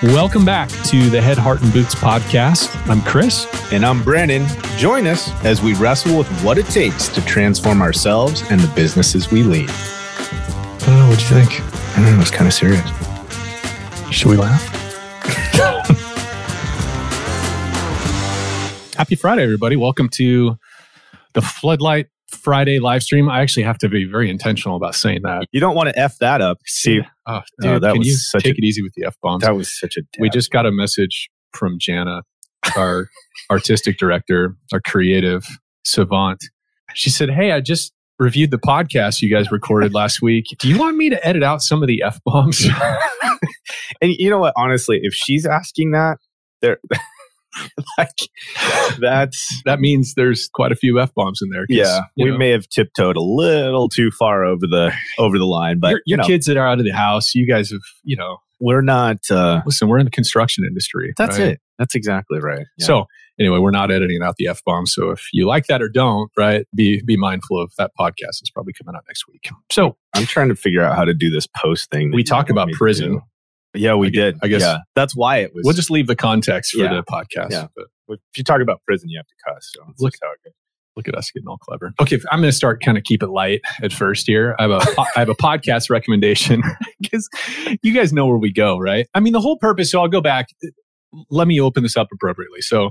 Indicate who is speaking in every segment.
Speaker 1: Welcome back to the Head, Heart, and Boots podcast. I'm Chris.
Speaker 2: And I'm Brandon. Join us as we wrestle with what it takes to transform ourselves and the businesses we lead.
Speaker 1: Oh, what'd you think?
Speaker 2: I don't know, it's kind of serious.
Speaker 1: Should we laugh? Happy Friday, everybody. Welcome to the Floodlight Friday live stream. I actually have to be very intentional about saying that.
Speaker 2: You don't want to F that up. See,
Speaker 1: Oh,
Speaker 2: No,
Speaker 1: dude,
Speaker 2: that
Speaker 1: can
Speaker 2: was
Speaker 1: you
Speaker 2: such
Speaker 1: take
Speaker 2: a-
Speaker 1: it easy with the F bombs?
Speaker 2: that was such a.
Speaker 1: we just got a message from Jana, our artistic director, our creative savant. She said, Hey, I just reviewed the podcast you guys recorded last week. Do you want me to edit out some of the F bombs?
Speaker 2: And you know what? Honestly, if she's asking that, there, like, that's
Speaker 1: that means there's quite a few F bombs in there.
Speaker 2: yeah. We
Speaker 1: know,
Speaker 2: may have tiptoed a little too far over the over the line, but
Speaker 1: your,
Speaker 2: you know,
Speaker 1: kids that are out of the house, you guys have, you know,
Speaker 2: we're not. uh
Speaker 1: listen, we're in the construction industry.
Speaker 2: That's
Speaker 1: right?
Speaker 2: it. That's exactly right. Yeah.
Speaker 1: So anyway, we're not editing out the F bomb. So if you like that or don't, right, be be mindful of that podcast. It's probably coming out next week. So
Speaker 2: I'm trying to figure out how to do this post thing.
Speaker 1: we talk about prison.
Speaker 2: Yeah, we
Speaker 1: I guess-
Speaker 2: did.
Speaker 1: I guess-
Speaker 2: yeah. that's why it was.
Speaker 1: We'll just leave the context for
Speaker 2: Yeah.
Speaker 1: the podcast.
Speaker 2: Yeah.
Speaker 1: But
Speaker 2: if you talk about prison, you have to cuss. So
Speaker 1: Look-
Speaker 2: how it goes.
Speaker 1: look at us getting all clever. Okay, I'm going to start kind of keep it light at first here. I have a I have a podcast recommendation because you guys know where we go, right? I mean, the whole purpose. So I'll go back. Uh, let me open this up appropriately. So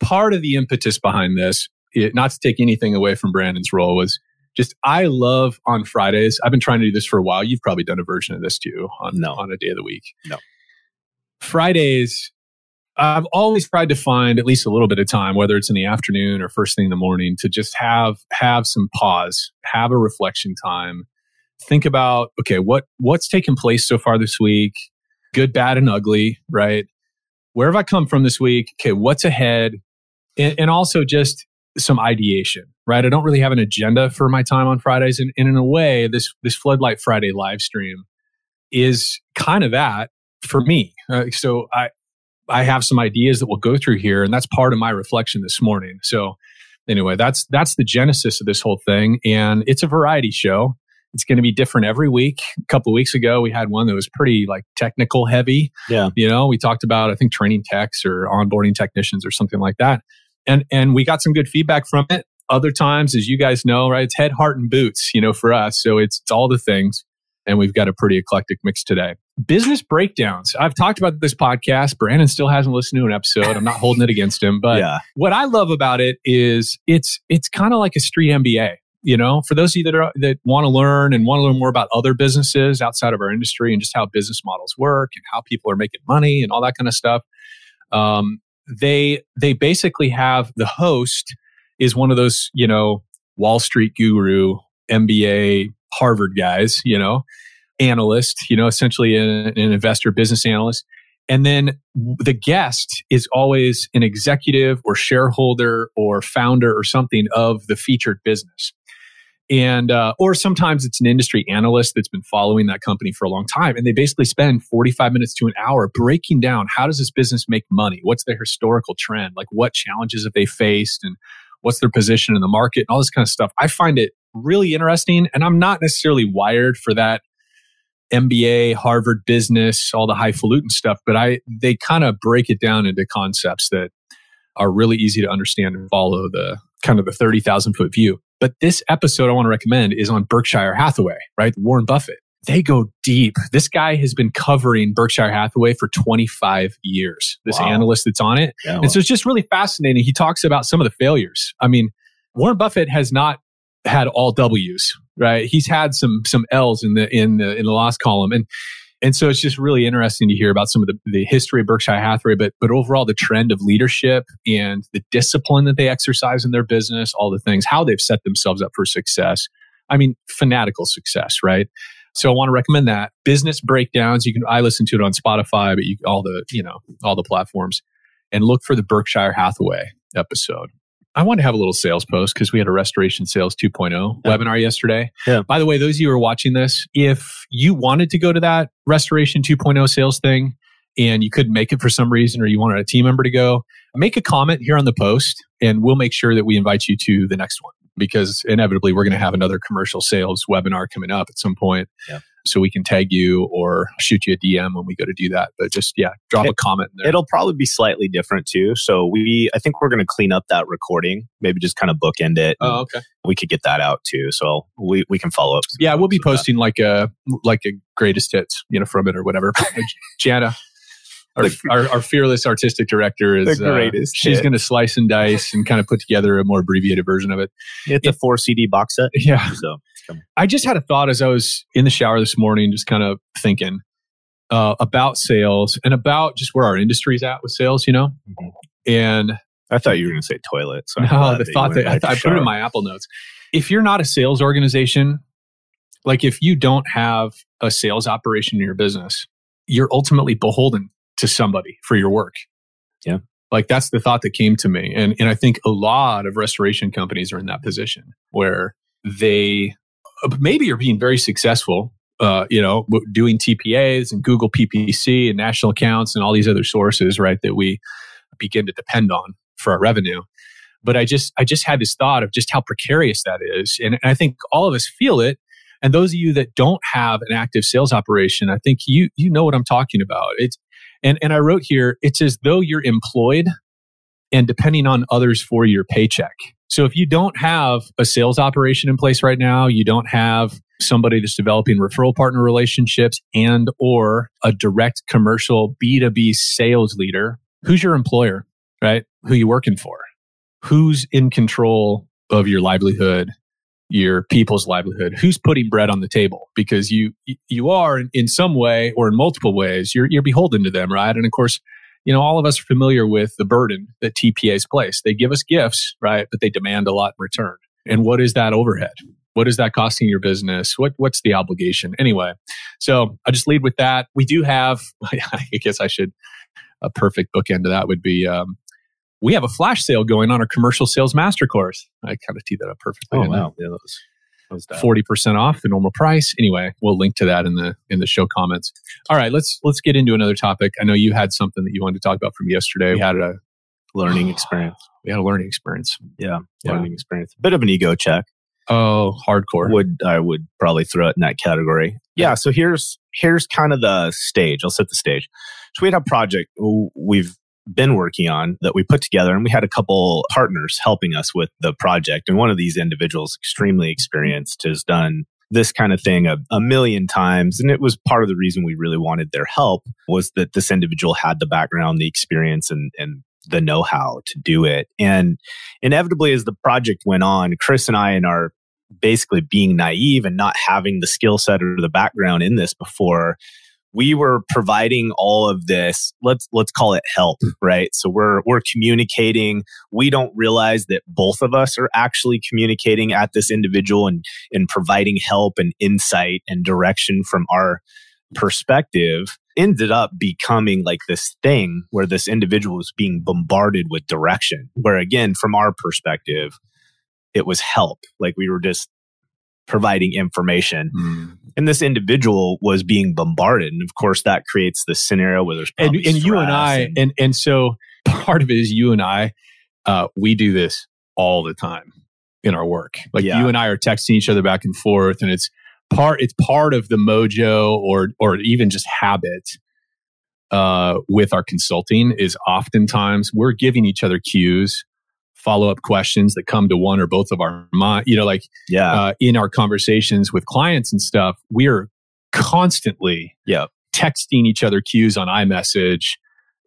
Speaker 1: part of the impetus behind this, it, not to take anything away from Brandon's role, was just I love on Fridays. I've been trying to do this for a while. You've probably done a version of this too on
Speaker 2: No.
Speaker 1: on a day of the week.
Speaker 2: No.
Speaker 1: Fridays I've always tried to find at least a little bit of time, whether it's in the afternoon or first thing in the morning, to just have have some pause, have a reflection time, think about okay, what what's taken place so far this week, good, bad, and ugly, right? Where have I come from this week? Okay, what's ahead, and, and also just some ideation, right? I don't really have an agenda for my time on Fridays, and, and in a way, this this Floodlight Friday live stream is kind of that for me. Uh, so I I have some ideas that we'll go through here, and that's part of my reflection this morning. So, anyway, that's that's the genesis of this whole thing, and it's a variety show. It's going to be different every week. A couple of weeks ago, we had one that was pretty like technical heavy.
Speaker 2: Yeah.
Speaker 1: you know, we talked about I think training techs or onboarding technicians or something like that, and and we got some good feedback from it. Other times, as you guys know, right, it's head, heart, and boots. You know, for us, so it's, it's all the things and we've got a pretty eclectic mix today. Business breakdowns. I've talked about this podcast. Brandon still hasn't listened to an episode. I'm not holding it against him, but
Speaker 2: yeah,
Speaker 1: what I love about it is it's it's kind of like a street MBA. You know, for those of you that are that want to learn and want to learn more about other businesses outside of our industry and just how business models work and how people are making money and all that kind of stuff, um, they they basically have the host is one of those you know Wall Street guru, MBA, Harvard guys, you know, analyst, you know, essentially an, an investor business analyst. And then the guest is always an executive or shareholder or founder or something of the featured business. And, uh, or sometimes it's an industry analyst that's been following that company for a long time. And they basically spend 45 minutes to an hour breaking down how does this business make money? What's their historical trend? Like what challenges have they faced? And what's their position in the market and all this kind of stuff. I find it really interesting. And I'm not necessarily wired for that MBA, Harvard business, all the highfalutin stuff, but I they kind of break it down into concepts that are really easy to understand and follow the kind of the 30,000 foot view. But this episode I want to recommend is on Berkshire Hathaway, right? Warren Buffett. They go deep. This guy has been covering Berkshire Hathaway for 25 years. This
Speaker 2: Wow.
Speaker 1: analyst that's on it.
Speaker 2: yeah
Speaker 1: And so it's just really fascinating. He talks about some of the failures. I mean, Warren Buffett has not had all W's, right? He's had some some L's in the in the in the loss column, and and so it's just really interesting to hear about some of the, the history of Berkshire Hathaway, but but overall the trend of leadership and the discipline that they exercise in their business, all the things, how they've set themselves up for success. I mean, fanatical success, right? So I want to recommend that business breakdowns. You can I listen to it on Spotify, but you all the you know all the platforms, and look for the Berkshire Hathaway episode. I want to have a little sales post because we had a Restoration Sales 2.0
Speaker 2: Yeah.
Speaker 1: webinar yesterday.
Speaker 2: Yeah.
Speaker 1: By the way, those of you who are watching this, if you wanted to go to that Restoration 2.0 sales thing and you couldn't make it for some reason or you wanted a team member to go, make a comment here on the post and we'll make sure that we invite you to the next one because inevitably we're going to have another commercial sales webinar coming up at some point.
Speaker 2: Yeah.
Speaker 1: So we can tag you or shoot you a DM when we go to do that. But just yeah, drop
Speaker 2: It-
Speaker 1: a comment in there.
Speaker 2: It'll probably be slightly different too. So we, I think we're going to clean up that recording, maybe just kind of bookend it.
Speaker 1: Oh, okay.
Speaker 2: We could get that out too. So we, we can follow up.
Speaker 1: Yeah, we'll be
Speaker 2: with that.
Speaker 1: posting like a like a greatest hits, you know, from it or whatever. Jana, our, our, our fearless artistic director is
Speaker 2: The greatest
Speaker 1: Uh, she's going to slice and dice and kind of put together a more abbreviated version of it.
Speaker 2: It's a four CD box set.
Speaker 1: Yeah,
Speaker 2: So
Speaker 1: I just had a thought as I was in the shower this morning, just kind of thinking uh, about sales and about just where our industry's at with sales, you know.
Speaker 2: Mhm.
Speaker 1: And
Speaker 2: I thought you were going to say toilet. So
Speaker 1: no, the
Speaker 2: you
Speaker 1: thought that I,
Speaker 2: to
Speaker 1: I put it in my Apple notes. If you're not a sales organization, like if you don't have a sales operation in your business, you're ultimately beholden to somebody for your work.
Speaker 2: Yeah.
Speaker 1: Like that's the thought that came to me. And, and I think a lot of restoration companies are in that position where they uh, maybe are being very successful, uh, you know, doing TPAs and Google PPC and national accounts and all these other sources, right, that we begin to depend on for our revenue. But I just, I just had this thought of just how precarious that is. And I think all of us feel it. And those of you that don't have an active sales operation, I think you, you know what I'm talking about. It's, and, and I wrote here, it's as though you're employed and depending on others for your paycheck. So if you don't have a sales operation in place right now, you don't have somebody that's developing referral partner relationships and or a direct commercial B2B sales leader, who's your employer, right? Who you working for? Who's in control of your livelihood, your people's livelihood? Who's putting bread on the table? Because you you are in, some way or in multiple ways, you're you're beholden to them, right? And of course, you know, all of us are familiar with the burden that TPAs place. They give us gifts, right? But they demand a lot in return. And what is that overhead? What is that costing your business? What what's the obligation? Anyway, so I'll just lead with that. We do have, I guess I should, a perfect bookend to that would be um, we have a flash sale going on our commercial sales master course. I kind of teed that up perfectly.
Speaker 2: Oh, wow. Yeah, that was, that was
Speaker 1: forty percent off the normal price. Anyway, we'll link to that in the in the show comments. All right, let's let's get into another topic. I know you had something that you wanted to talk about from yesterday. We had a
Speaker 2: learning experience.
Speaker 1: we had a learning experience.
Speaker 2: Yeah,
Speaker 1: Yeah.
Speaker 2: learning experience. Bit of an ego check.
Speaker 1: Oh, hardcore.
Speaker 2: Would I would probably throw it in that category. Yeah. So here's here's kind of the stage. I'll set the stage. So we had a project we've been working on that we put together, and we had a couple partners helping us with the project. And one of these individuals, extremely experienced, has done this kind of thing a, a million times. And it was part of the reason we really wanted their help was that this individual had the background, the experience, and and the know-how to do it. And inevitably, as the project went on, Chris and I, in our basically being naive and not having the skill set or the background in this before, we were providing all of this let's let's call it help right? So we're we're communicating. We don't realize that both of us are actually communicating at this individual and and providing help and insight and direction from our perspective ended up becoming like this thing where this individual was being bombarded with direction where again from our perspective it was help. Like we were just providing information
Speaker 1: Mm.
Speaker 2: and this individual was being bombarded and of course that creates this scenario where there's
Speaker 1: And and you and I and and so part of it is you and I uh, we do this all the time in our work. Like
Speaker 2: Yeah.
Speaker 1: you and I are texting each other back and forth, and it's part it's part of the mojo or or even just habit uh, with our consulting is oftentimes we're giving each other cues, follow up questions that come to one or both of our mind. You know, like
Speaker 2: yeah
Speaker 1: uh, in our conversations with clients and stuff, we're constantly
Speaker 2: yeah
Speaker 1: texting each other cues on iMessage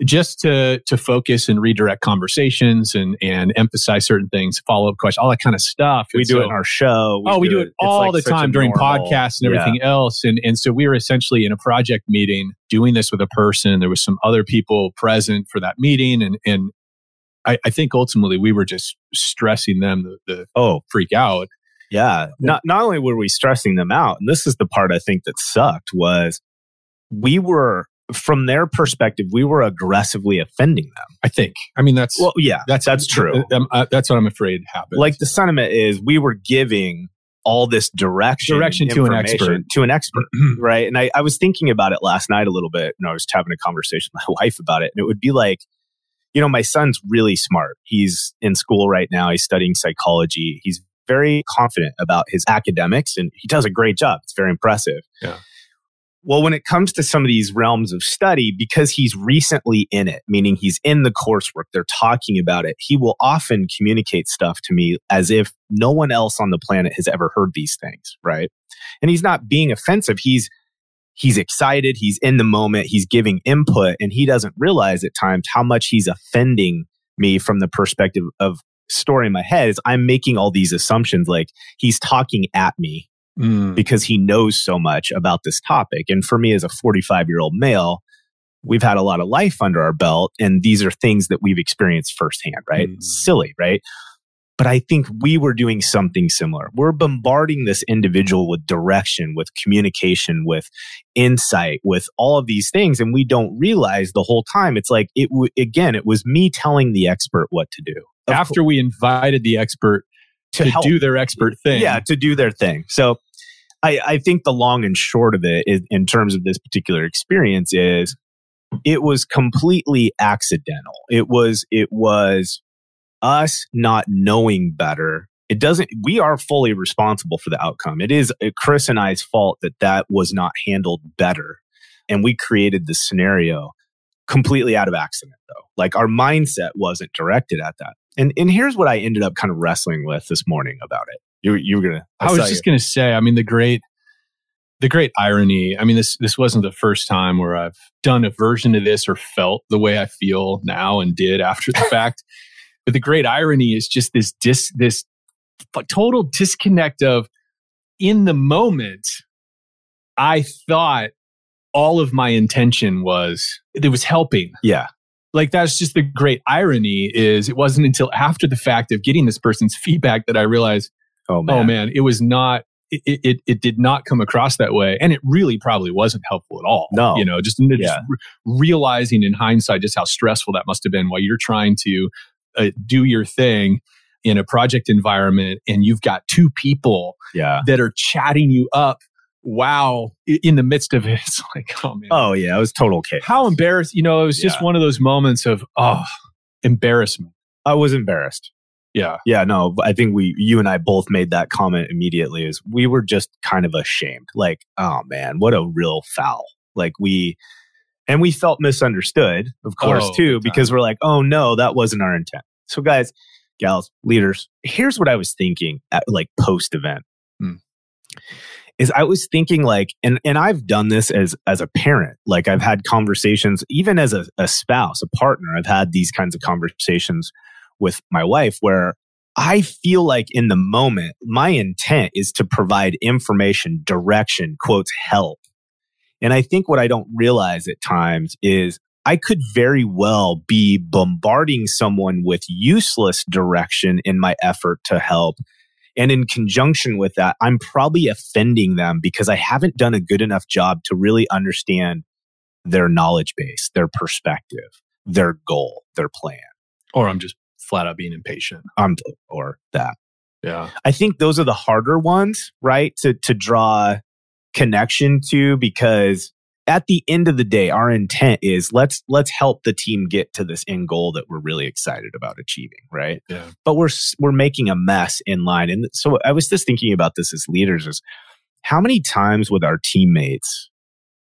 Speaker 1: just to to focus and redirect conversations and and emphasize certain things, follow up questions, all that kind of stuff.
Speaker 2: we
Speaker 1: And
Speaker 2: do
Speaker 1: so-
Speaker 2: it in our show
Speaker 1: oh, we do it
Speaker 2: it's
Speaker 1: all
Speaker 2: like
Speaker 1: the time during
Speaker 2: normal-
Speaker 1: podcasts and
Speaker 2: Yeah.
Speaker 1: everything else. And and so we were essentially in a project meeting doing this with a person. There was some other people present for that meeting, and and I, I think ultimately we were just stressing them the, the
Speaker 2: oh
Speaker 1: freak out.
Speaker 2: Yeah. Not not only were we stressing them out, and this is the part I think that sucked was we were from their perspective, we were aggressively offending them.
Speaker 1: I think. I mean, that's
Speaker 2: Well, yeah,
Speaker 1: that's
Speaker 2: that's true.
Speaker 1: uh, um, uh, that's what I'm afraid happened.
Speaker 2: Like the sentiment is we were giving all this direction,
Speaker 1: Direction to an expert.
Speaker 2: to an expert, right? And I, I was thinking about it last night a little bit, and I was having a conversation with my wife about it, and it would be like, you know, my son's really smart. He's in school right now. He's studying psychology. He's very confident about his academics, and he does a great job. It's very impressive.
Speaker 1: Yeah.
Speaker 2: Well, when it comes to some of these realms of study, because he's recently in it, meaning he's in the coursework, they're talking about it, he will often communicate stuff to me as if no one else on the planet has ever heard these things, right? And he's not being offensive. He's he's excited, he's in the moment, he's giving input, and he doesn't realize at times how much he's offending me from the perspective of story in my head is I'm making all these assumptions like he's talking at me mm. because he knows so much about this topic. And for me, as a 45 year old male, we've had a lot of life under our belt, and these are things that we've experienced firsthand, right? Mm. Silly, right? But I think we were doing something similar. We're bombarding this individual with direction, with communication, with insight, with all of these things. And we don't realize the whole time. It's like, it w- again, it was me telling the expert what to do.
Speaker 1: After we invited the expert to, to do their expert thing.
Speaker 2: Yeah, to do their thing. So I, I think the long and short of it is, in terms of this particular experience is it was completely accidental. It was it was us not knowing better. It doesn't. We are fully responsible for the outcome. It is uh, Chris and I's fault that that was not handled better, and we created this scenario completely out of accident. Though, like our mindset wasn't directed at that. And and here's what I ended up kind of wrestling with this morning about it. You you were gonna.
Speaker 1: I, I was just you. gonna say. I mean, the great the great irony. I mean, this this wasn't the first time where I've done a version of this or felt the way I feel now and did after the fact. But the great irony is just this dis this total disconnect of in the moment. I thought all of my intention was it was helping.
Speaker 2: Yeah.
Speaker 1: Like that's just the great irony is it wasn't until after the fact of getting this person's feedback that I realized Oh, oh man. Oh man, it was not. It, it it did not come across that way, and it really probably wasn't helpful at all.
Speaker 2: No,
Speaker 1: you know, just, yeah. re- realizing in hindsight just how stressful that must have been while you're trying to uh, do your thing in a project environment, and you've got two people
Speaker 2: yeah.
Speaker 1: that are chatting you up wow in the midst of it it's like oh man
Speaker 2: oh yeah it was total chaos
Speaker 1: how embarrassed you know it was just one of those moments of oh embarrassment
Speaker 2: i was embarrassed
Speaker 1: yeah.
Speaker 2: Yeah, no, I think we you and I both made that comment immediately is we were just kind of ashamed. Like, oh man, what a real foul. Like we and we felt misunderstood, of course, oh, too, because we're like, oh no, that wasn't our intent. So guys, gals, leaders, here's what I was thinking at like post event. Hmm. Is I was thinking like, and and I've done this as as a parent. Like I've had conversations, even as a, a spouse, a partner. I've had these kinds of conversations with my wife where I feel like in the moment, my intent is to provide information, direction, quotes, help. And I think what I don't realize at times is I could very well be bombarding someone with useless direction in my effort to help. And in conjunction with that, I'm probably offending them because I haven't done a good enough job to really understand their knowledge base, their perspective, their goal, their plan.
Speaker 1: Or I'm just flat out being impatient.
Speaker 2: Um, or that.
Speaker 1: Yeah.
Speaker 2: I think those are the harder ones, right? To to draw connection to because at the end of the day, our intent is let's let's help the team get to this end goal that we're really excited about achieving, right?
Speaker 1: Yeah.
Speaker 2: But we're we're making a mess in line, and so I was just thinking about this as leaders: is how many times with our teammates,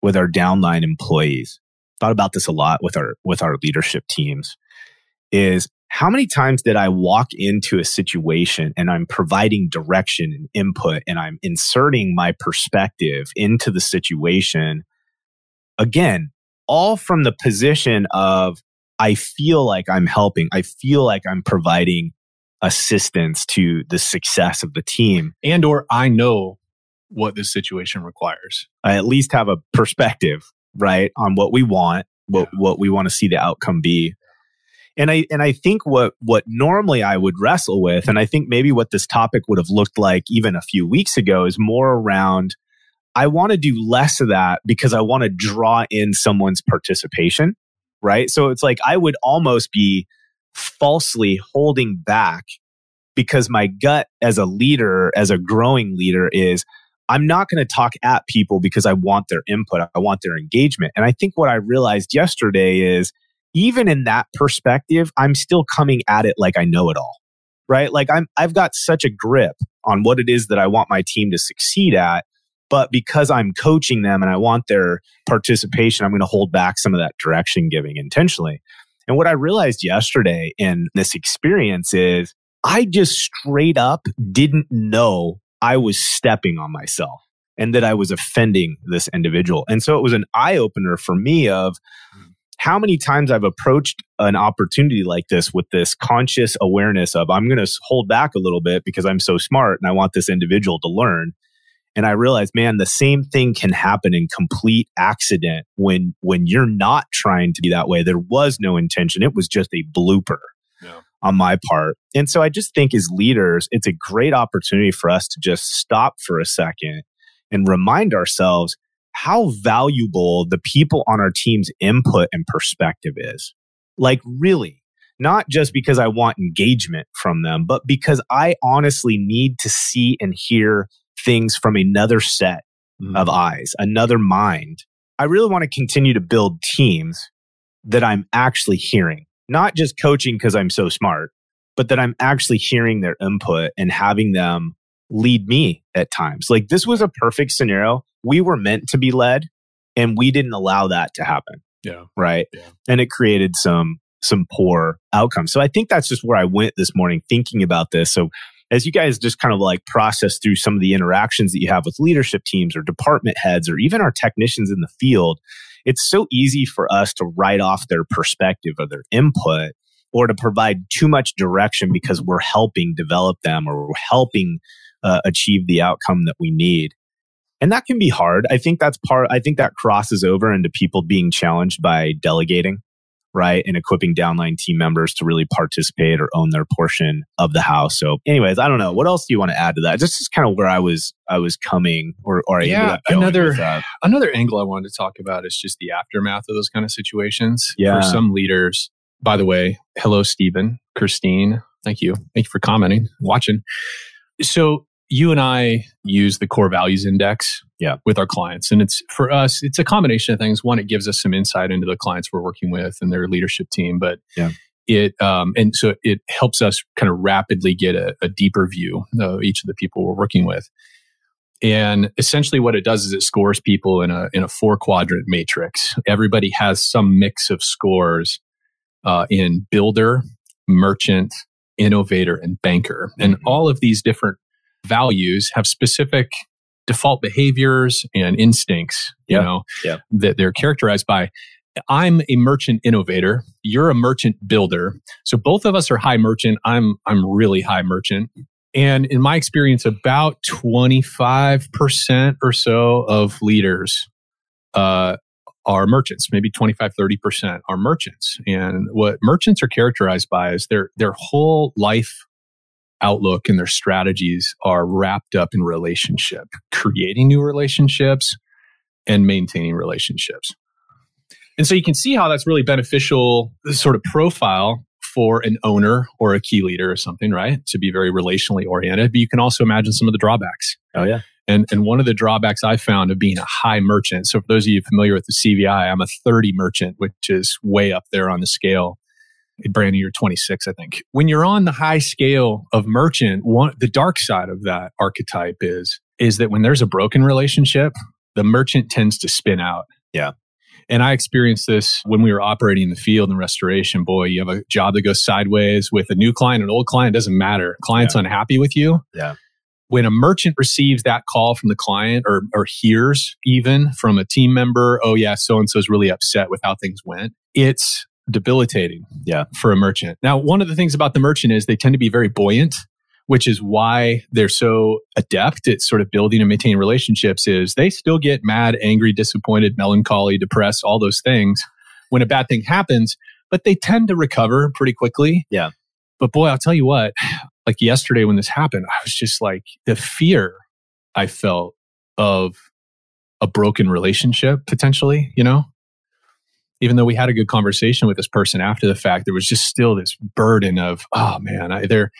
Speaker 2: with our downline employees, thought about this a lot with our with our leadership teams, is how many times did I walk into a situation and I'm providing direction and input and I'm inserting my perspective into the situation? Again, all from the position of I feel like I'm helping, I feel like I'm providing assistance to the success of the team.
Speaker 1: And or I know what this situation requires.
Speaker 2: I at least have a perspective, right, on what we want, what yeah. what we want to see the outcome be and I and I think what what normally I would wrestle with, and I think maybe what this topic would have looked like even a few weeks ago, is more around. I want to do less of that because I want to draw in someone's participation, right? So it's like I would almost be falsely holding back because my gut as a leader, as a growing leader, is I'm not going to talk at people because I want their input, I want their engagement. And I think what I realized yesterday is even in that perspective, I'm still coming at it like I know it all. Right? Like I'm I've got such a grip on what it is that I want my team to succeed at But because I'm coaching them and I want their participation, I'm going to hold back some of that direction giving intentionally. And what I realized yesterday in this experience is I just straight up didn't know I was stepping on myself and that I was offending this individual. And so it was an eye opener for me of how many times I've approached an opportunity like this with this conscious awareness of I'm going to hold back a little bit because I'm so smart and I want this individual to learn. And I realized, man, the same thing can happen in complete accident when when you're not trying to be that way. There was no intention. It was just a blooper yeah. on my part. And so I just think as leaders, it's a great opportunity for us to just stop for a second and remind ourselves how valuable the people on our team's input and perspective is. Like, really, not just because I want engagement from them, but because I honestly need to see and hear things from another set mm. of eyes, another mind. I really want to continue to build teams that I'm actually hearing, not just coaching because I'm so smart, but that I'm actually hearing their input and having them lead me at times. Like this was a perfect scenario. We were meant to be led and we didn't allow that to happen.
Speaker 1: Yeah.
Speaker 2: Right.
Speaker 1: Yeah.
Speaker 2: And it created some some poor outcomes. So I think that's just where I went this morning thinking about this. So as you guys just kind of like process through some of the interactions that you have with leadership teams or department heads or even our technicians in the field, it's so easy for us to write off their perspective or their input or to provide too much direction because we're helping develop them or we're helping uh, achieve the outcome that we need. And that can be hard. I think that's part, I think that crosses over into people being challenged by delegating, right? And equipping downline team members to really participate or own their portion of the house. So, anyways, I don't know. What else do you want to add to that? This is kind of where I was, I was coming or, or
Speaker 1: yeah, another, uh, another angle I wanted to talk about is just the aftermath of those kind of situations.
Speaker 2: Yeah.
Speaker 1: For some leaders, by the way, hello, Stephen, Christine. Thank you. Thank you for commenting, watching. So you and I use the core values index
Speaker 2: yeah.
Speaker 1: with our clients. And it's for us, it's a combination of things. One, it gives us some insight into the clients we're working with and their leadership team. But
Speaker 2: yeah.
Speaker 1: it um, and so it helps us kind of rapidly get a, a deeper view of each of the people we're working with. And essentially what it does is it scores people in a in a four quadrant matrix. Everybody has some mix of scores uh, in builder, merchant, innovator, and banker. And mm-hmm. all of these different values have specific default behaviors and instincts, you
Speaker 2: yeah.
Speaker 1: know,
Speaker 2: yeah.
Speaker 1: that they're characterized by. I'm a merchant innovator. You're a merchant builder. So both of us are high merchant. I'm I'm really high merchant. And in my experience, about 25% or so of leaders uh, are merchants, maybe 25, 30% are merchants. And what merchants are characterized by is their their whole life outlook and their strategies are wrapped up in relationship, creating new relationships and maintaining relationships. And so you can see how that's really beneficial sort of profile for an owner or a key leader or something, right? To be very relationally oriented. But you can also imagine some of the drawbacks.
Speaker 2: Oh, yeah.
Speaker 1: And, and one of the drawbacks I found of being a high merchant. So, for those of you familiar with the CVI, I'm a 30 merchant, which is way up there on the scale. Brandon, you're 26, I think. When you're on the high scale of merchant, one, the dark side of that archetype is, is that when there's a broken relationship, the merchant tends to spin out.
Speaker 2: Yeah.
Speaker 1: And I experienced this when we were operating in the field in restoration. Boy, you have a job that goes sideways with a new client, an old client, doesn't matter. Client's yeah. unhappy with you.
Speaker 2: Yeah.
Speaker 1: When a merchant receives that call from the client or, or hears even from a team member, oh, yeah, so and so is really upset with how things went, it's debilitating
Speaker 2: yeah.
Speaker 1: for a merchant. Now, one of the things about the merchant is they tend to be very buoyant, which is why they're so adept at sort of building and maintaining relationships is they still get mad, angry, disappointed, melancholy, depressed, all those things when a bad thing happens, but they tend to recover pretty quickly.
Speaker 2: Yeah.
Speaker 1: But boy, I'll tell you what, like yesterday when this happened, I was just like the fear I felt of a broken relationship potentially, you know? Even though we had a good conversation with this person after the fact, there was just still this burden of, oh man, I, they're,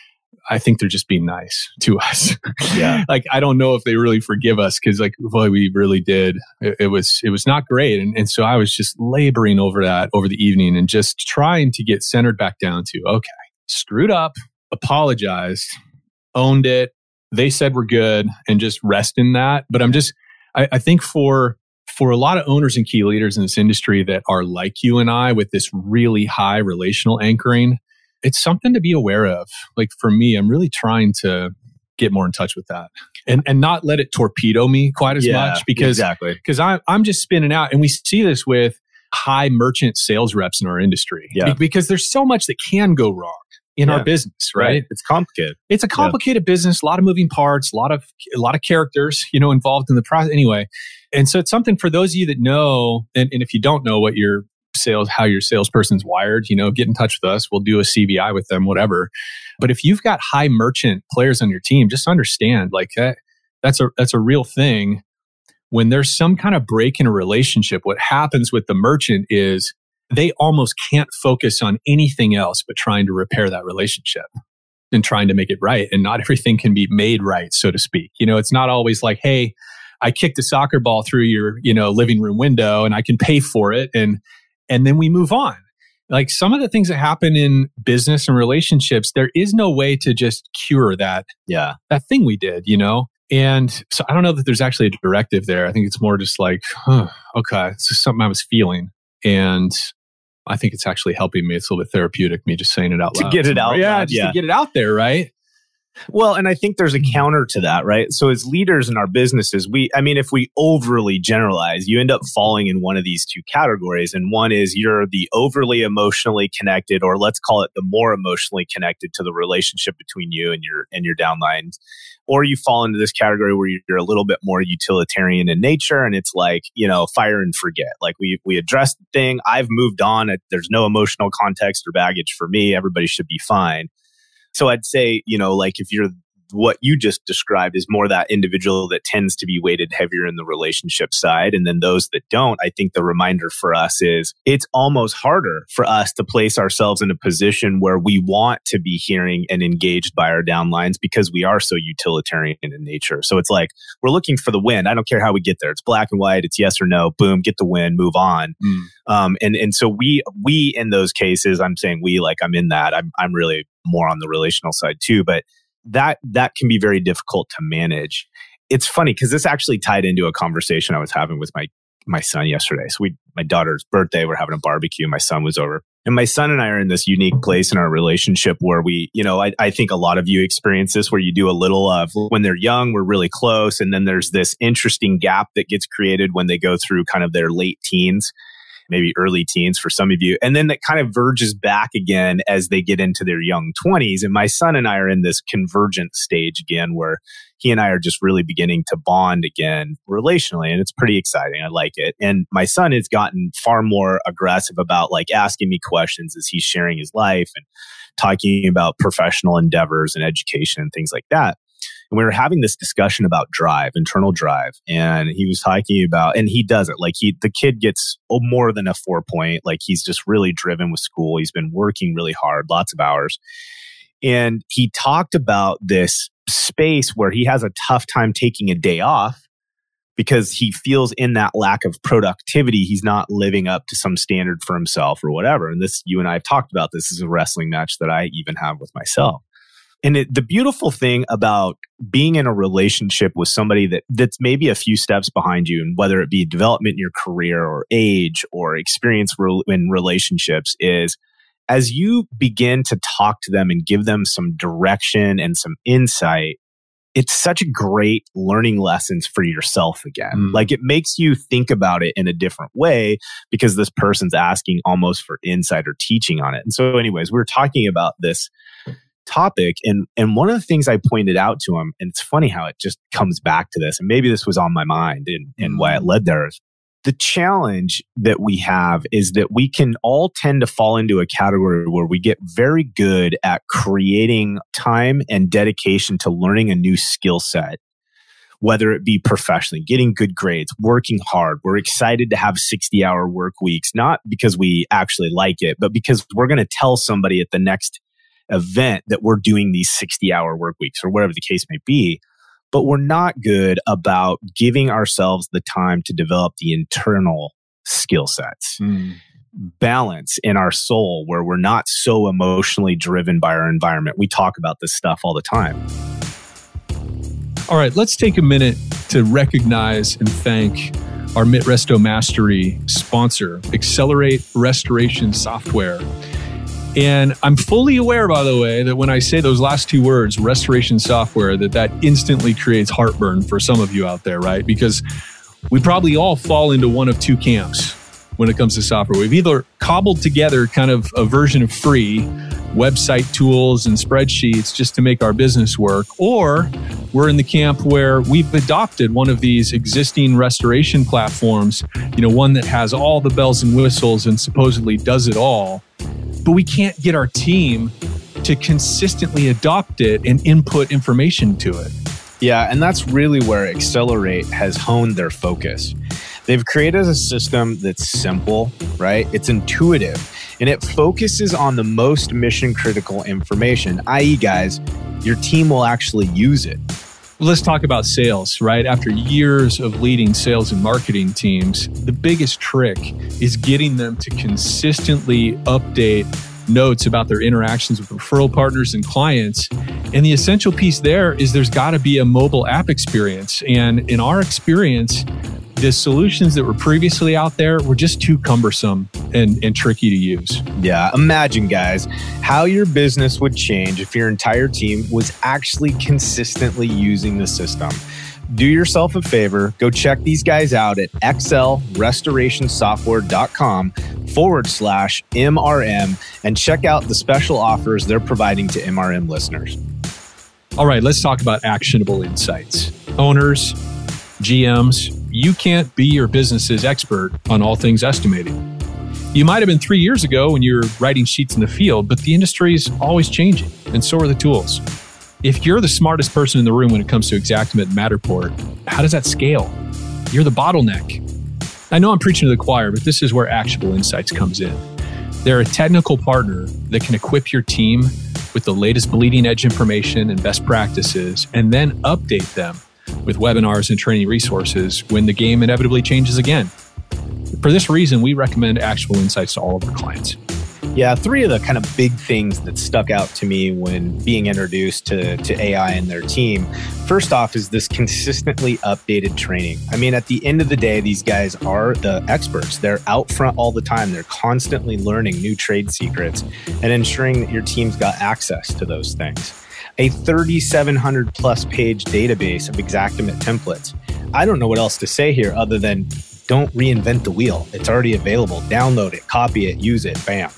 Speaker 1: I think they're just being nice to us.
Speaker 2: Yeah.
Speaker 1: like, I don't know if they really forgive us because like, boy, we really did. It, it, was, it was not great. And, and so I was just laboring over that over the evening and just trying to get centered back down to, okay, screwed up, apologized, owned it. They said we're good and just rest in that. But I'm just, I, I think for for a lot of owners and key leaders in this industry that are like you and I with this really high relational anchoring, it's something to be aware of. Like for me, I'm really trying to get more in touch with that and and not let it torpedo me quite as
Speaker 2: Yeah,
Speaker 1: much because
Speaker 2: exactly.
Speaker 1: because I'm I'm just spinning out, and we see this with high merchant sales reps in our industry.
Speaker 2: Yeah.
Speaker 1: Be- because there's so much that can go wrong in
Speaker 2: Yeah.
Speaker 1: our business, right?
Speaker 2: It's complicated.
Speaker 1: It's a complicated business, a lot of moving parts, a lot of a lot of characters, you know, involved in the process. Anyway, and so it's something for those of you that know, and, and if you don't know what your sales, how your salesperson's wired, you know, get in touch with us. We'll do a CVI with them, whatever. But if you've got high merchant players on your team, just understand like that that's a that's a real thing. When there's some kind of break in a relationship, what happens with the merchant is they almost can't focus on anything else but trying to repair that relationship and trying to make it right. And not everything can be made right, so to speak. You know, it's not always like, hey, I kicked a soccer ball through your, you know, living room window and I can pay for it and and then we move on. Like some of the things that happen in business and relationships, there is no way to just cure that
Speaker 2: Yeah.
Speaker 1: that thing we did, you know? And so I don't know that there's actually a directive there. I think it's more just like, huh, okay, it's just something I was feeling. And I think it's actually helping me. It's a little bit therapeutic, me just saying it out loud.
Speaker 2: To get it out
Speaker 1: Yeah,
Speaker 2: loud,
Speaker 1: just
Speaker 2: yeah.
Speaker 1: to get it out there, right?
Speaker 2: Well, and I think there's a mm-hmm. counter to that, right? So as leaders in our businesses, we I mean if we overly generalize, you end up falling in one of these two categories and one is you're the overly emotionally connected or let's call it the more emotionally connected to the relationship between you and your and your downlines. Or you fall into this category where you're a little bit more utilitarian in nature and it's like, you know, fire and forget. Like we we addressed the thing, I've moved on, there's no emotional context or baggage for me, everybody should be fine. So I'd say, you know, like if you're what you just described is more that individual that tends to be weighted heavier in the relationship side. And then those that don't, I think the reminder for us is it's almost harder for us to place ourselves in a position where we want to be hearing and engaged by our downlines because we are so utilitarian in nature. So it's like we're looking for the win. I don't care how we get there. It's black and white. It's yes or no. Boom, get the win, move on. Um, and and so we we in those cases, I'm saying we like I'm in that. I'm I'm really more on the relational side too, but that that can be very difficult to manage. It's funny because this actually tied into a conversation I was having with my my son yesterday. So we my daughter's birthday, we're having a barbecue. My son was over. And my son and I are in this unique place in our relationship where we, you know, I, I think a lot of you experience this where you do a little of when they're young, we're really close. And then there's this interesting gap that gets created when they go through kind of their late teens maybe early teens for some of you. And then that kind of verges back again as they get into their young 20s. And my son and I are in this convergent stage again where he and I are just really beginning to bond again relationally. And it's pretty exciting. I like it. And my son has gotten far more aggressive about like asking me questions as he's sharing his life and talking about professional endeavors and education and things like that. And we were having this discussion about drive, internal drive. And he was talking about, and he does it like he, the kid gets more than a four point. Like he's just really driven with school. He's been working really hard, lots of hours. And he talked about this space where he has a tough time taking a day off because he feels in that lack of productivity, he's not living up to some standard for himself or whatever. And this, you and I have talked about this is a wrestling match that I even have with myself. And it, the beautiful thing about being in a relationship with somebody that that's maybe a few steps behind you, and whether it be development in your career or age or experience re- in relationships, is as you begin to talk to them and give them some direction and some insight, it's such a great learning lessons for yourself again.
Speaker 1: Mm.
Speaker 2: Like it makes you think about it in a different way because this person's asking almost for insight or teaching on it. And so, anyways, we we're talking about this topic and and one of the things I pointed out to him, and it's funny how it just comes back to this, and maybe this was on my mind and, and why it mm. led there is the challenge that we have is that we can all tend to fall into a category where we get very good at creating time and dedication to learning a new skill set whether it be professionally, getting good grades, working hard. We're excited to have 60 hour work weeks, not because we actually like it, but because we're going to tell somebody at the next event that we're doing these 60 hour work weeks or whatever the case may be. But we're not good about giving ourselves the time to develop the internal skill sets,
Speaker 1: Mm.
Speaker 2: balance in our soul where we're not so emotionally driven by our environment. We talk about this stuff all the time.
Speaker 1: All right, let's take a minute to recognize and thank our MitResto Mastery sponsor, Xcelerate Restoration Software. And I'm fully aware, by the way, that when I say those last two words, restoration software, that that instantly creates heartburn for some of you out there, right? Because we probably all fall into one of two camps when it comes to software. We've either cobbled together kind of a version of free website tools and spreadsheets just to make our business work, or we're in the camp where we've adopted one of these existing restoration platforms, you know, one that has all the bells and whistles and supposedly does it all, but we can't get our team to consistently adopt it and input information to it.
Speaker 2: Yeah, and that's really where Xcelerate has honed their focus. They've created a system that's simple, right? It's intuitive and it focuses on the most mission critical information, i.e., guys, your team will actually use it.
Speaker 1: Let's talk about sales, right? After years of leading sales and marketing teams, the biggest trick is getting them to consistently update notes about their interactions with referral partners and clients. And the essential piece there is there's got to be a mobile app experience. And in our experience, the solutions that were previously out there were just too cumbersome and, and tricky to use.
Speaker 2: Yeah. Imagine, guys, how your business would change if your entire team was actually consistently using the system. Do yourself a favor, go check these guys out at xlrestorationsoftware.com forward slash MRM and check out the special offers they're providing to MRM listeners.
Speaker 1: All right, let's talk about actionable insights. Owners, GMs, you can't be your business's expert on all things estimating. You might have been three years ago when you were writing sheets in the field, but the industry is always changing, and so are the tools. If you're the smartest person in the room when it comes to Xactimate and Matterport, how does that scale? You're the bottleneck. I know I'm preaching to the choir, but this is where Actionable Insights comes in. They're a technical partner that can equip your team with the latest bleeding edge information and best practices, and then update them with webinars and training resources when the game inevitably changes again. For this reason, we recommend Actionable Insights to all of our clients.
Speaker 2: Yeah, three of the kind of big things that stuck out to me when being introduced to, to AI and their team. First off, is this consistently updated training. I mean, at the end of the day, these guys are the experts. They're out front all the time. They're constantly learning new trade secrets and ensuring that your team's got access to those things a 3,700 plus page database of Xactimate templates. I don't know what else to say here other than don't reinvent the wheel. It's already available. Download it, copy it, use it, bam.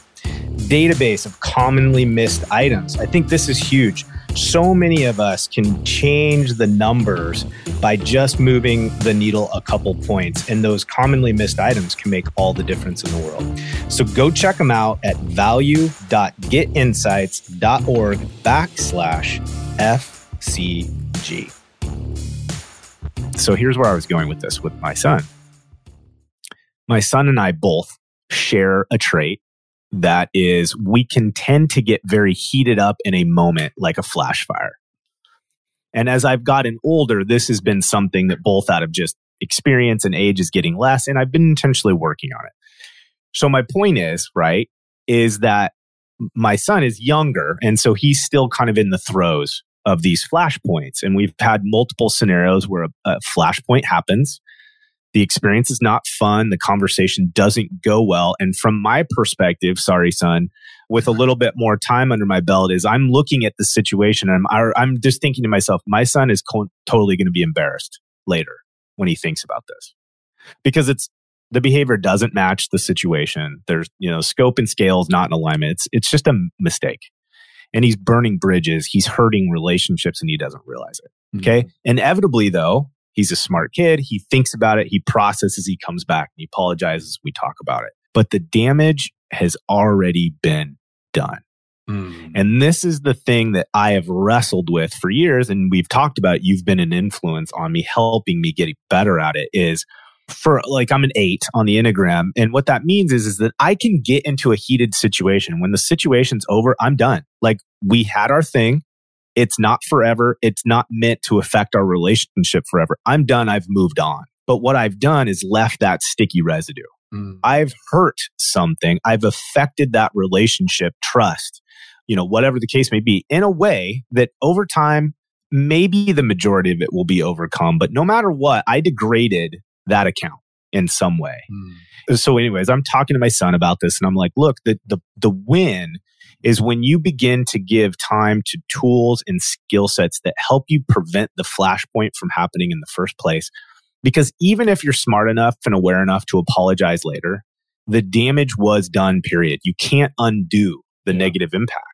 Speaker 2: Database of commonly missed items. I think this is huge so many of us can change the numbers by just moving the needle a couple points. And those commonly missed items can make all the difference in the world. So go check them out at value.getinsights.org backslash FCG. So here's where I was going with this with my son. My son and I both share a trait that is we can tend to get very heated up in a moment like a flash fire. And as I've gotten older, this has been something that both out of just experience and age is getting less. And I've been intentionally working on it. So my point is, right, is that my son is younger. And so he's still kind of in the throes of these flashpoints. And we've had multiple scenarios where a, a flashpoint happens the experience is not fun. The conversation doesn't go well. And from my perspective, sorry, son, with a little bit more time under my belt, is I'm looking at the situation and I'm, I'm just thinking to myself, my son is co- totally going to be embarrassed later when he thinks about this because it's the behavior doesn't match the situation. There's, you know, scope and scale is not in alignment. It's, it's just a mistake. And he's burning bridges. He's hurting relationships and he doesn't realize it. Okay. Mm-hmm. Inevitably, though, He's a smart kid. He thinks about it. He processes. He comes back. And he apologizes. We talk about it. But the damage has already been done. Mm. And this is the thing that I have wrestled with for years. And we've talked about, you've been an influence on me, helping me get better at it is for like I'm an eight on the Enneagram. And what that means is, is that I can get into a heated situation. When the situation's over, I'm done. Like we had our thing. It's not forever. It's not meant to affect our relationship forever. I'm done. I've moved on. But what I've done is left that sticky residue. Mm. I've hurt something. I've affected that relationship, trust, you know, whatever the case may be, in a way that over time maybe the majority of it will be overcome. But no matter what, I degraded that account in some way. Mm. So, anyways, I'm talking to my son about this and I'm like, look, the, the, the win is when you begin to give time to tools and skill sets that help you prevent the flashpoint from happening in the first place. Because even if you're smart enough and aware enough to apologize later, the damage was done, period. You can't undo the yeah. negative impact.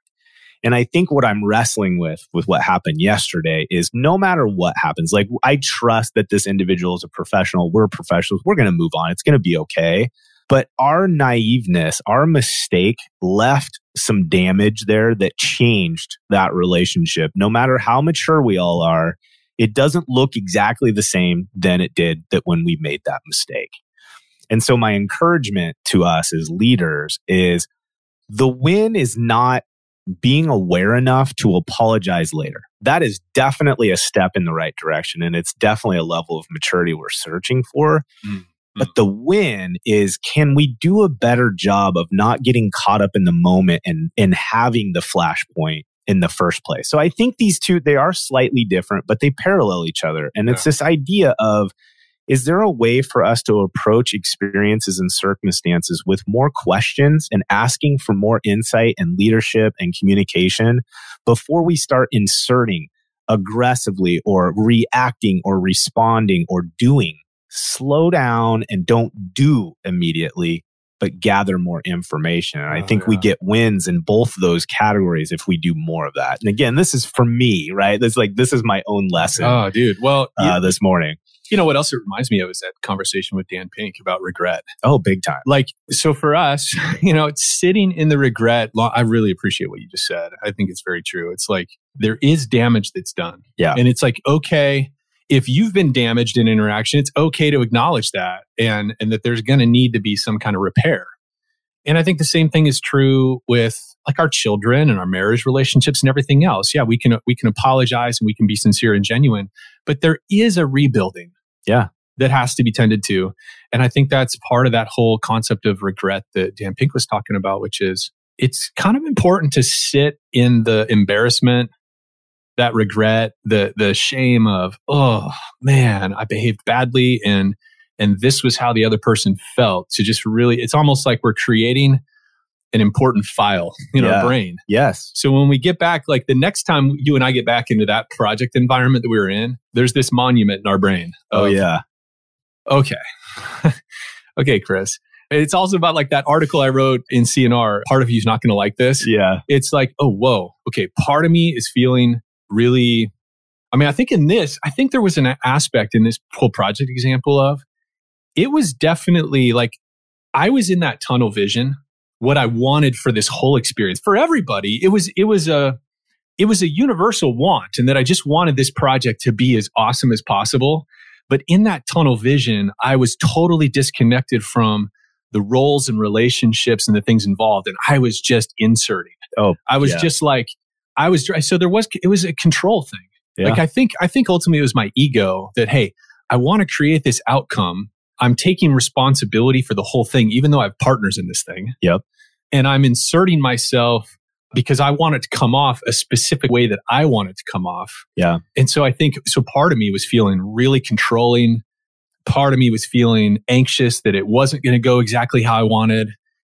Speaker 2: And I think what I'm wrestling with, with what happened yesterday is no matter what happens, like I trust that this individual is a professional. We're professionals. We're going to move on. It's going to be okay. But our naiveness, our mistake left some damage there that changed that relationship. No matter how mature we all are, it doesn't look exactly the same than it did that when we made that mistake. And so my encouragement to us as leaders is the win is not being aware enough to apologize later. That is definitely a step in the right direction. And it's definitely a level of maturity we're searching for. Mm. But the win is can we do a better job of not getting caught up in the moment and, and having the flashpoint in the first place? So I think these two, they are slightly different, but they parallel each other. And yeah. it's this idea of is there a way for us to approach experiences and circumstances with more questions and asking for more insight and leadership and communication before we start inserting aggressively or reacting or responding or doing? Slow down and don't do immediately but gather more information. And I oh, think yeah. we get wins in both of those categories if we do more of that. And again, this is for me, right? This like this is my own lesson.
Speaker 1: Oh, dude. Well,
Speaker 2: uh, this morning.
Speaker 1: You know what else it reminds me of is that conversation with Dan Pink about regret.
Speaker 2: Oh, big time.
Speaker 1: Like, so for us, you know, it's sitting in the regret. I really appreciate what you just said. I think it's very true. It's like there is damage that's done.
Speaker 2: Yeah.
Speaker 1: And it's like, okay, if you've been damaged in interaction, it's okay to acknowledge that and, and that there's going to need to be some kind of repair. And I think the same thing is true with like our children and our marriage relationships and everything else. Yeah, we can we can apologize and we can be sincere and genuine, but there is a rebuilding
Speaker 2: yeah.
Speaker 1: That has to be tended to. And I think that's part of that whole concept of regret that Dan Pink was talking about, which is it's kind of important to sit in the embarrassment, that regret, the the shame of, oh man, I behaved badly and and this was how the other person felt. To just really it's almost like we're creating an important file in yeah. our brain.
Speaker 2: Yes.
Speaker 1: So when we get back, like the next time you and I get back into that project environment that we were in, there's this monument in our brain.
Speaker 2: Oh, of, oh, yeah.
Speaker 1: Okay. okay, Chris. It's also about like that article I wrote in C&R. Part of you's not going to like this.
Speaker 2: Yeah.
Speaker 1: It's like, oh, whoa. Okay. Part of me is feeling really. I mean, I think in this, I think there was an aspect in this whole project example of it was definitely like I was in that tunnel vision what I wanted for this whole experience for everybody. It was it was a it was a universal want, and that I just wanted this project to be as awesome as possible. But in that tunnel vision, I was totally disconnected from the roles and relationships and the things involved, and I was just inserting.
Speaker 2: Oh,
Speaker 1: I was yeah. just like I was. So there was it was a control thing. Yeah. Like I think I think ultimately it was my ego that hey, I want to create this outcome I'm taking responsibility for the whole thing, even though I have partners in this thing.
Speaker 2: Yep.
Speaker 1: And I'm inserting myself because I want it to come off a specific way that I want it to come off.
Speaker 2: Yeah.
Speaker 1: And so I think, so part of me was feeling really controlling. Part of me was feeling anxious that it wasn't going to go exactly how I wanted,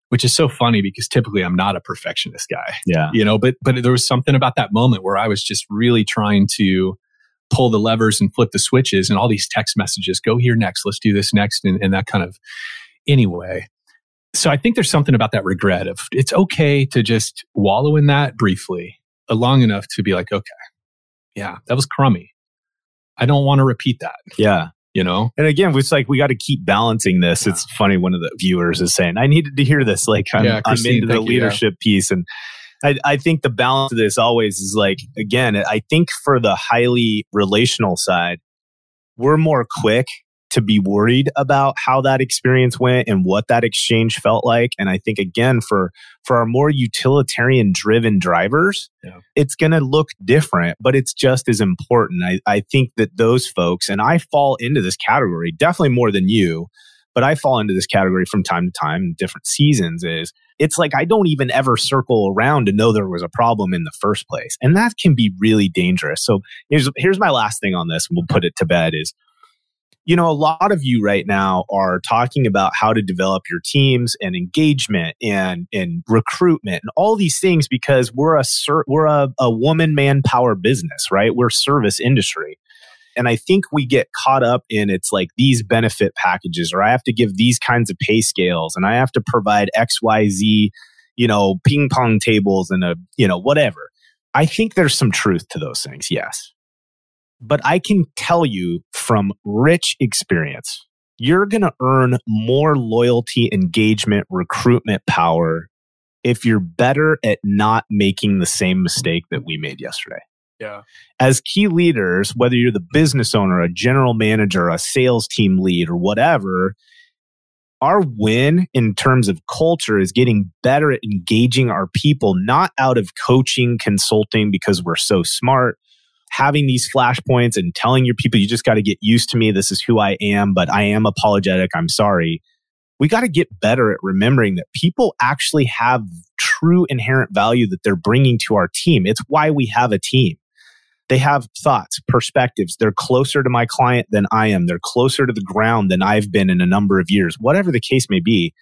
Speaker 1: which is so funny because typically I'm not a perfectionist guy.
Speaker 2: Yeah.
Speaker 1: You know, but, but there was something about that moment where I was just really trying to pull the levers and flip the switches and all these text messages go here next. Let's do this next and, and that kind of anyway. So i think there's something about that regret of it's okay to just wallow in that briefly uh, long enough to be like okay. Yeah that was crummy. I don't want to repeat that.
Speaker 2: Yeah
Speaker 1: you know
Speaker 2: and again it's like we got to keep balancing this yeah. it's funny one of the viewers is saying i needed to hear this like i'm, yeah, I'm into the leadership you, yeah. piece and I, I think the balance of this always is like, again, I think for the highly relational side, we're more quick to be worried about how that experience went and what that exchange felt like and i think again for for our more utilitarian driven drivers yeah. it's going to look different but it's just as important I, I think that those folks and i fall into this category definitely more than you but i fall into this category from time to time in different seasons is it's like I don't even ever circle around to know there was a problem in the first place. And that can be really dangerous. So here's here's my last thing on this, and we'll put it to bed is you know, a lot of you right now are talking about how to develop your teams and engagement and and recruitment and all these things because we're a we're a, a woman manpower business, right? We're service industry. And I think we get caught up in it's like these benefit packages, or I have to give these kinds of pay scales, and I have to provide X, Y, Z, you know, ping pong tables and a, you know, whatever. I think there's some truth to those things, yes. But I can tell you from rich experience, you're going to earn more loyalty, engagement, recruitment power if you're better at not making the same mistake that we made yesterday.
Speaker 1: Yeah.
Speaker 2: As key leaders, whether you're the business owner, a general manager, a sales team lead, or whatever, our win in terms of culture is getting better at engaging our people, not out of coaching, consulting because we're so smart, having these flashpoints and telling your people, you just got to get used to me. This is who I am, but I am apologetic. I'm sorry. We got to get better at remembering that people actually have true inherent value that they're bringing to our team. It's why we have a team. They have thoughts, perspectives. They're closer to my client than I am. They're closer to the ground than I've been in a number of years, whatever the case may be.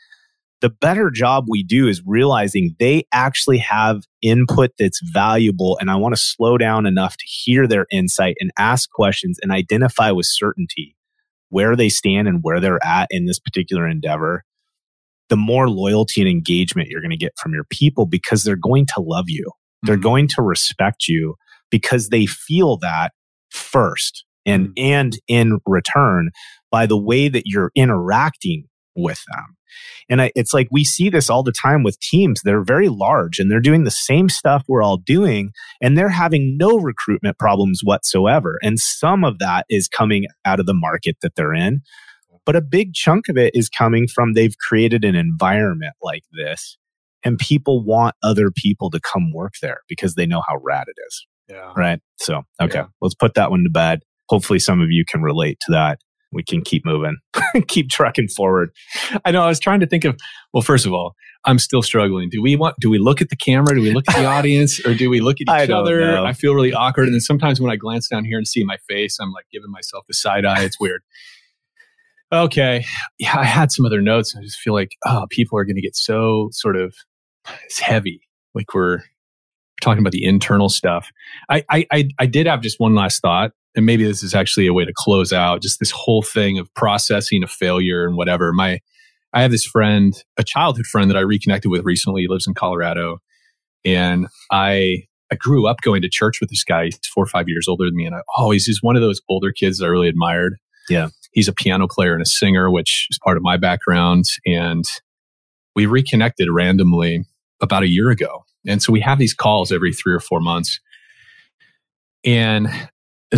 Speaker 2: The better job we do is realizing they actually have input that's valuable. And I want to slow down enough to hear their insight and ask questions and identify with certainty where they stand and where they're at in this particular endeavor. The more loyalty and engagement you're going to get from your people because they're going to love you. They're mm-hmm. going to respect you because they feel that first and mm. and in return by the way that you're interacting with them and I, it's like we see this all the time with teams that are very large and they're doing the same stuff we're all doing and they're having no recruitment problems whatsoever and some of that is coming out of the market that they're in but a big chunk of it is coming from they've created an environment like this and people want other people to come work there because they know how rad it is
Speaker 1: yeah.
Speaker 2: Right. So, okay, yeah. let's put that one to bed. Hopefully, some of you can relate to that. We can keep moving, keep trucking forward.
Speaker 1: I know. I was trying to think of. Well, first of all, I'm still struggling. Do we want? Do we look at the camera? Do we look at the audience, or do we look at each I other? Know. I feel really awkward, and then sometimes when I glance down here and see my face, I'm like giving myself the side eye. It's weird. Okay, yeah, I had some other notes. I just feel like oh, people are going to get so sort of it's heavy, like we're talking about the internal stuff. I, I, I did have just one last thought, and maybe this is actually a way to close out just this whole thing of processing a failure and whatever. My, I have this friend, a childhood friend that I reconnected with recently. He lives in Colorado, and I I grew up going to church with this guy. He's four or five years older than me, and I always he's one of those older kids that I really admired.
Speaker 2: Yeah,
Speaker 1: he's a piano player and a singer, which is part of my background, and we reconnected randomly about a year ago and so we have these calls every three or four months. And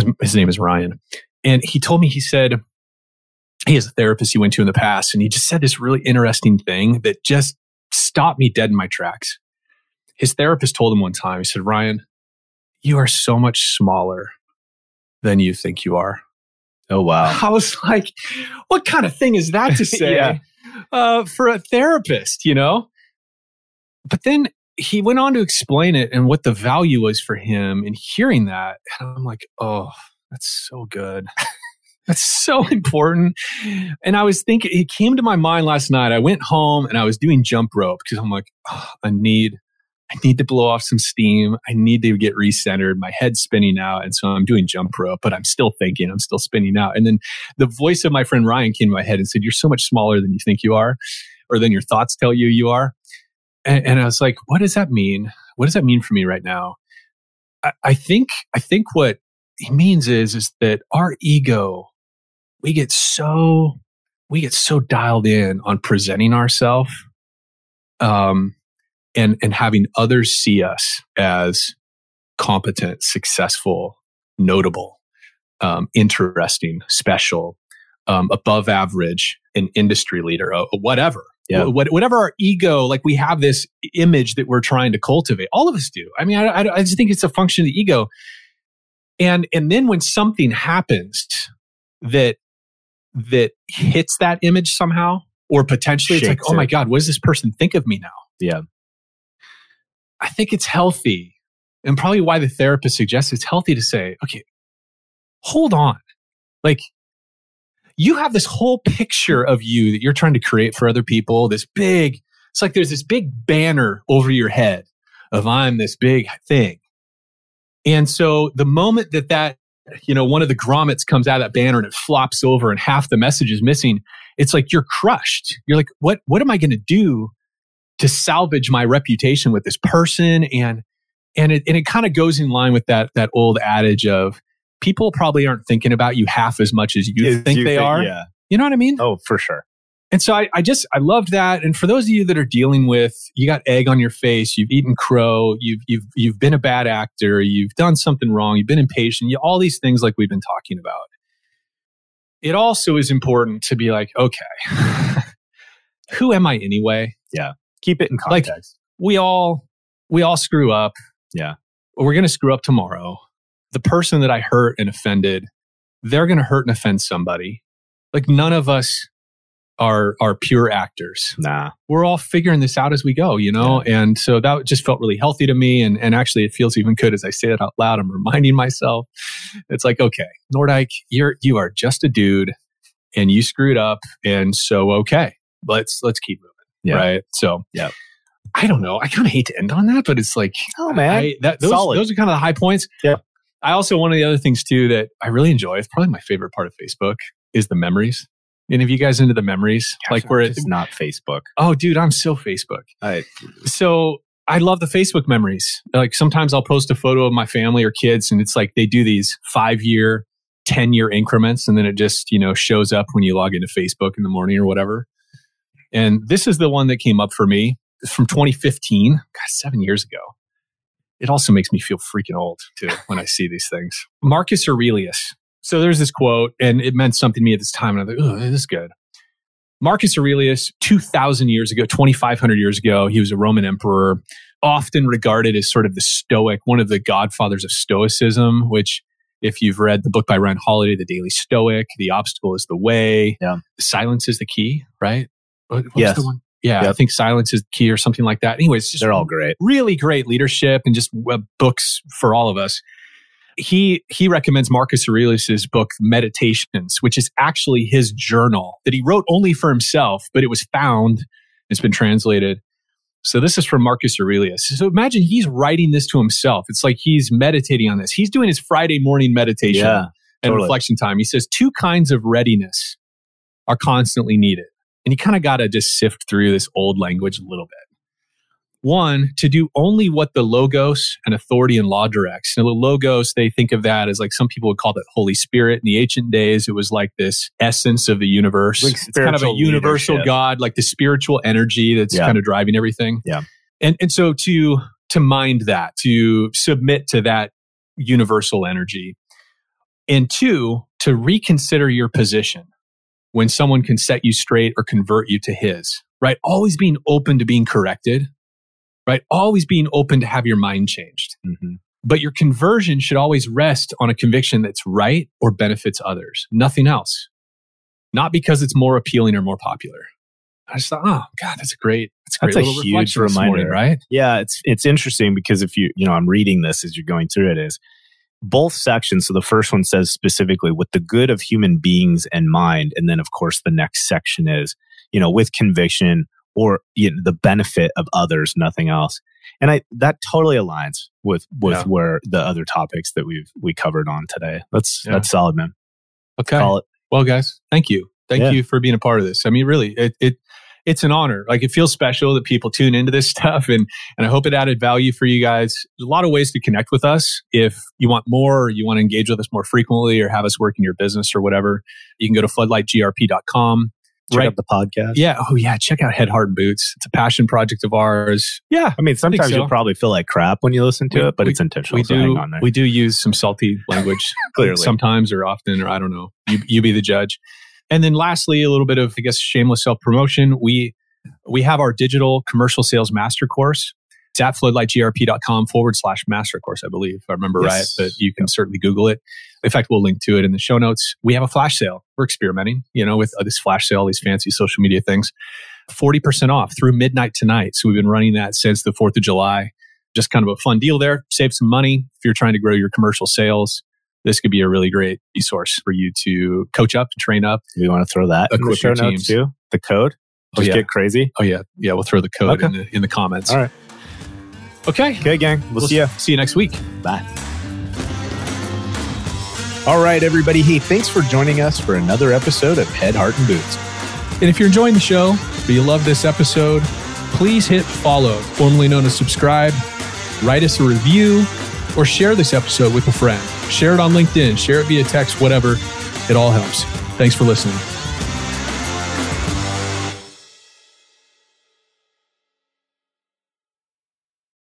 Speaker 1: his, his name is Ryan. And he told me, he said, he has a therapist he went to in the past. And he just said this really interesting thing that just stopped me dead in my tracks. His therapist told him one time, he said, Ryan, you are so much smaller than you think you are.
Speaker 2: Oh, wow.
Speaker 1: I was like, what kind of thing is that to say yeah. uh, for a therapist, you know? But then he went on to explain it and what the value was for him in hearing that. And I'm like, oh, that's so good. that's so important. And I was thinking, it came to my mind last night. I went home and I was doing jump rope because I'm like, oh, I need, I need to blow off some steam. I need to get recentered. My head's spinning out. And so I'm doing jump rope, but I'm still thinking, I'm still spinning out. And then the voice of my friend Ryan came to my head and said, You're so much smaller than you think you are, or than your thoughts tell you you are and, and I was like, what does that mean? What does that mean for me right now? I, I think I think what he means is is that our ego, we get so we get so dialed in on presenting ourselves um, and and having others see us as competent, successful, notable, um, interesting, special, um, above average, an industry leader, uh, whatever yeah. whatever our ego, like we have this image that we're trying to cultivate. All of us do. I mean, I, I, I just think it's a function of the ego. And and then when something happens that that hits that image somehow, or potentially Shakes it's like, oh my god, what does this person think of me now?
Speaker 2: Yeah.
Speaker 1: I think it's healthy and probably why the therapist suggests it's healthy to say, okay, hold on. Like you have this whole picture of you that you're trying to create for other people, this big, it's like there's this big banner over your head of I'm this big thing. And so the moment that that, you know, one of the grommets comes out of that banner and it flops over and half the message is missing, it's like you're crushed. You're like, what, what am I going to do to salvage my reputation with this person? And, and it, and it kind of goes in line with that, that old adage of people probably aren't thinking about you half as much as you
Speaker 2: As
Speaker 1: think
Speaker 2: you
Speaker 1: they
Speaker 2: think-
Speaker 1: are.
Speaker 2: Yeah.
Speaker 1: You know what I mean?
Speaker 2: Oh, for sure.
Speaker 1: And so I, I just, I loved that. And for those of you that are dealing with, you got egg on your face, you've eaten crow, you've, you've, you've been a bad actor, you've done something wrong, you've been impatient, you, all these things like we've been talking about. It also is important to be like, okay, who am I anyway? Yeah.
Speaker 2: Keep it in
Speaker 1: Like-
Speaker 2: context.
Speaker 1: We all, we all screw up.
Speaker 2: Yeah.
Speaker 1: We're going to screw up tomorrow. The person that I hurt and offended, they're going to hurt and offend somebody. Like none of us are, are pure actors.
Speaker 2: nah.
Speaker 1: we're all figuring this out as we go, you know? And so that just felt really healthy to me. And, and actually, it feels even good as I say it out loud. I'm reminding myself, it's like, okay, Nordyke, you're, you are just a dude and you screwed up. And so, okay, let's, let's keep moving.
Speaker 2: Yeah.
Speaker 1: Right. So,
Speaker 2: Yeah.
Speaker 1: I don't know. I kind of hate to end on that, but it's like,
Speaker 2: Oh man.
Speaker 1: I, that, those,
Speaker 2: Solid.
Speaker 1: those are kind of the high points.
Speaker 2: Yeah.
Speaker 1: I also, one of the other things too that I really enjoy, it's probably my favorite part of Facebook is the memories. And if you guys into the memories, like where
Speaker 2: it's not Facebook.
Speaker 1: oh, dude, I'm so Facebook
Speaker 2: I,
Speaker 1: so I love the Facebook memories. Like sometimes I'll post a photo of my family or kids, and it's like they do these five year, 10 year increments, and then it just, you know, shows up when you log into Facebook in the morning or whatever. And this is the one that came up for me. It's from 2015, God, seven years ago. It also makes me feel freaking old too when I see these things. Marcus Aurelius. So there's this quote, and it meant something to me at this time. And I thought, oh, this is good. Marcus Aurelius, 2,000 years ago, 2,500 years ago, he was a Roman emperor, often regarded as sort of the Stoic, one of the godfathers of Stoicism, which, if you've read the book by Ryan Holiday, The Daily Stoic, The Obstacle is the Way,
Speaker 2: Yeah.
Speaker 1: Silence is the Key, right? What,
Speaker 2: Yes.
Speaker 1: the one? Yeah, I think Silence is Key or something like that. Anyways, just
Speaker 2: they're all great.
Speaker 1: really great leadership and just books for all of us. He he recommends Marcus Aurelius's book Meditations, which is actually his journal that he wrote only for himself, but it was found. It's been translated. So this is from Marcus Aurelius. So imagine he's writing this to himself. It's like he's meditating on this. He's doing his Friday morning meditation
Speaker 2: Yeah.
Speaker 1: and
Speaker 2: totally.
Speaker 1: reflection time. He says two kinds of readiness are constantly needed. And you kind of got to just sift through this old language a little bit. One, to do only what the logos and authority and law directs. Now, the logos, they think of that as like some people would call that Holy Spirit. In the ancient days, it was like this essence of the universe.
Speaker 2: Like
Speaker 1: it's kind of a universal
Speaker 2: leadership.
Speaker 1: God, like the spiritual energy that's
Speaker 2: Yeah.
Speaker 1: kind of driving everything.
Speaker 2: Yeah.
Speaker 1: And and so to to mind that, to submit to that universal energy. And two, to reconsider your position when someone can set you straight or convert you to his, right? Always being open to being corrected, right? Always being open to have your mind changed.
Speaker 2: Mhm.
Speaker 1: But your conversion should always rest on a conviction that's right or benefits others, nothing else. Not because it's more appealing or more popular. I just thought, oh God, that's a great, that's a great
Speaker 2: a huge
Speaker 1: this morning,
Speaker 2: reminder.
Speaker 1: right?
Speaker 2: Yeah, it's it's interesting because if you you know I'm reading this as you're going through it is both sections. So the first one says specifically with the good of human beings in mind, and then of course the next section is you know with conviction or you know, the benefit of others, nothing else. And I that totally aligns with with
Speaker 1: Yeah.
Speaker 2: where the other topics that we've we covered on today. That's
Speaker 1: Yeah.
Speaker 2: that's solid, man.
Speaker 1: Okay. Well, guys, thank you. Thank
Speaker 2: Yeah.
Speaker 1: you for being a part of this. I mean, really, it, it it's an honor. Like it feels special that people tune into this stuff and and I hope it added value for you guys. There's a lot of ways to connect with us. If you want more or you want to engage with us more frequently or have us work in your business or whatever, you can go to floodlightgrp.com.
Speaker 2: Check
Speaker 1: Right.
Speaker 2: out the podcast.
Speaker 1: Yeah. Oh yeah. Check out Head Heart and Boots. It's a passion project of ours. Yeah.
Speaker 2: I mean, sometimes
Speaker 1: so.
Speaker 2: you'll probably feel like crap when you listen to
Speaker 1: We-
Speaker 2: it, but
Speaker 1: we-
Speaker 2: it's intentional.
Speaker 1: We
Speaker 2: so
Speaker 1: do
Speaker 2: hang on there.
Speaker 1: we do use some salty language
Speaker 2: Clearly.
Speaker 1: sometimes or often or I don't know. You you be the judge. And then lastly, a little bit of I guess shameless self promotion. We we have our digital commercial sales master course. It's at floodlightgrp.com forward slash master course, I believe, if I remember
Speaker 2: Yes.
Speaker 1: right. But you can certainly Google it. In fact, we'll link to it in the show notes. We have a flash sale. We're experimenting, you know, with uh, this flash sale, all these fancy social media things. 40% off through midnight tonight. So we've been running that since the 4th of July. Just kind of a fun deal there. Save some money if you're trying to grow your commercial sales. This could be a really great resource for you to coach up and train up.
Speaker 2: We want to throw that in the show notes
Speaker 1: teams.
Speaker 2: too. The code.
Speaker 1: Oh,
Speaker 2: Just
Speaker 1: yeah.
Speaker 2: get crazy.
Speaker 1: Oh yeah, yeah. We'll throw the code
Speaker 2: Okay.
Speaker 1: in the in the comments.
Speaker 2: All right.
Speaker 1: Okay.
Speaker 2: Okay, gang. We'll, see you.
Speaker 1: See you next week.
Speaker 2: Bye. All right, everybody. Hey, thanks for joining us for another episode of Head, Heart, and Boots.
Speaker 1: And if you're enjoying the show, or you love this episode, please hit follow, formerly known as subscribe, write us a review, or share this episode with a friend. Share it on LinkedIn, share it via text, whatever. It all helps. Thanks for listening.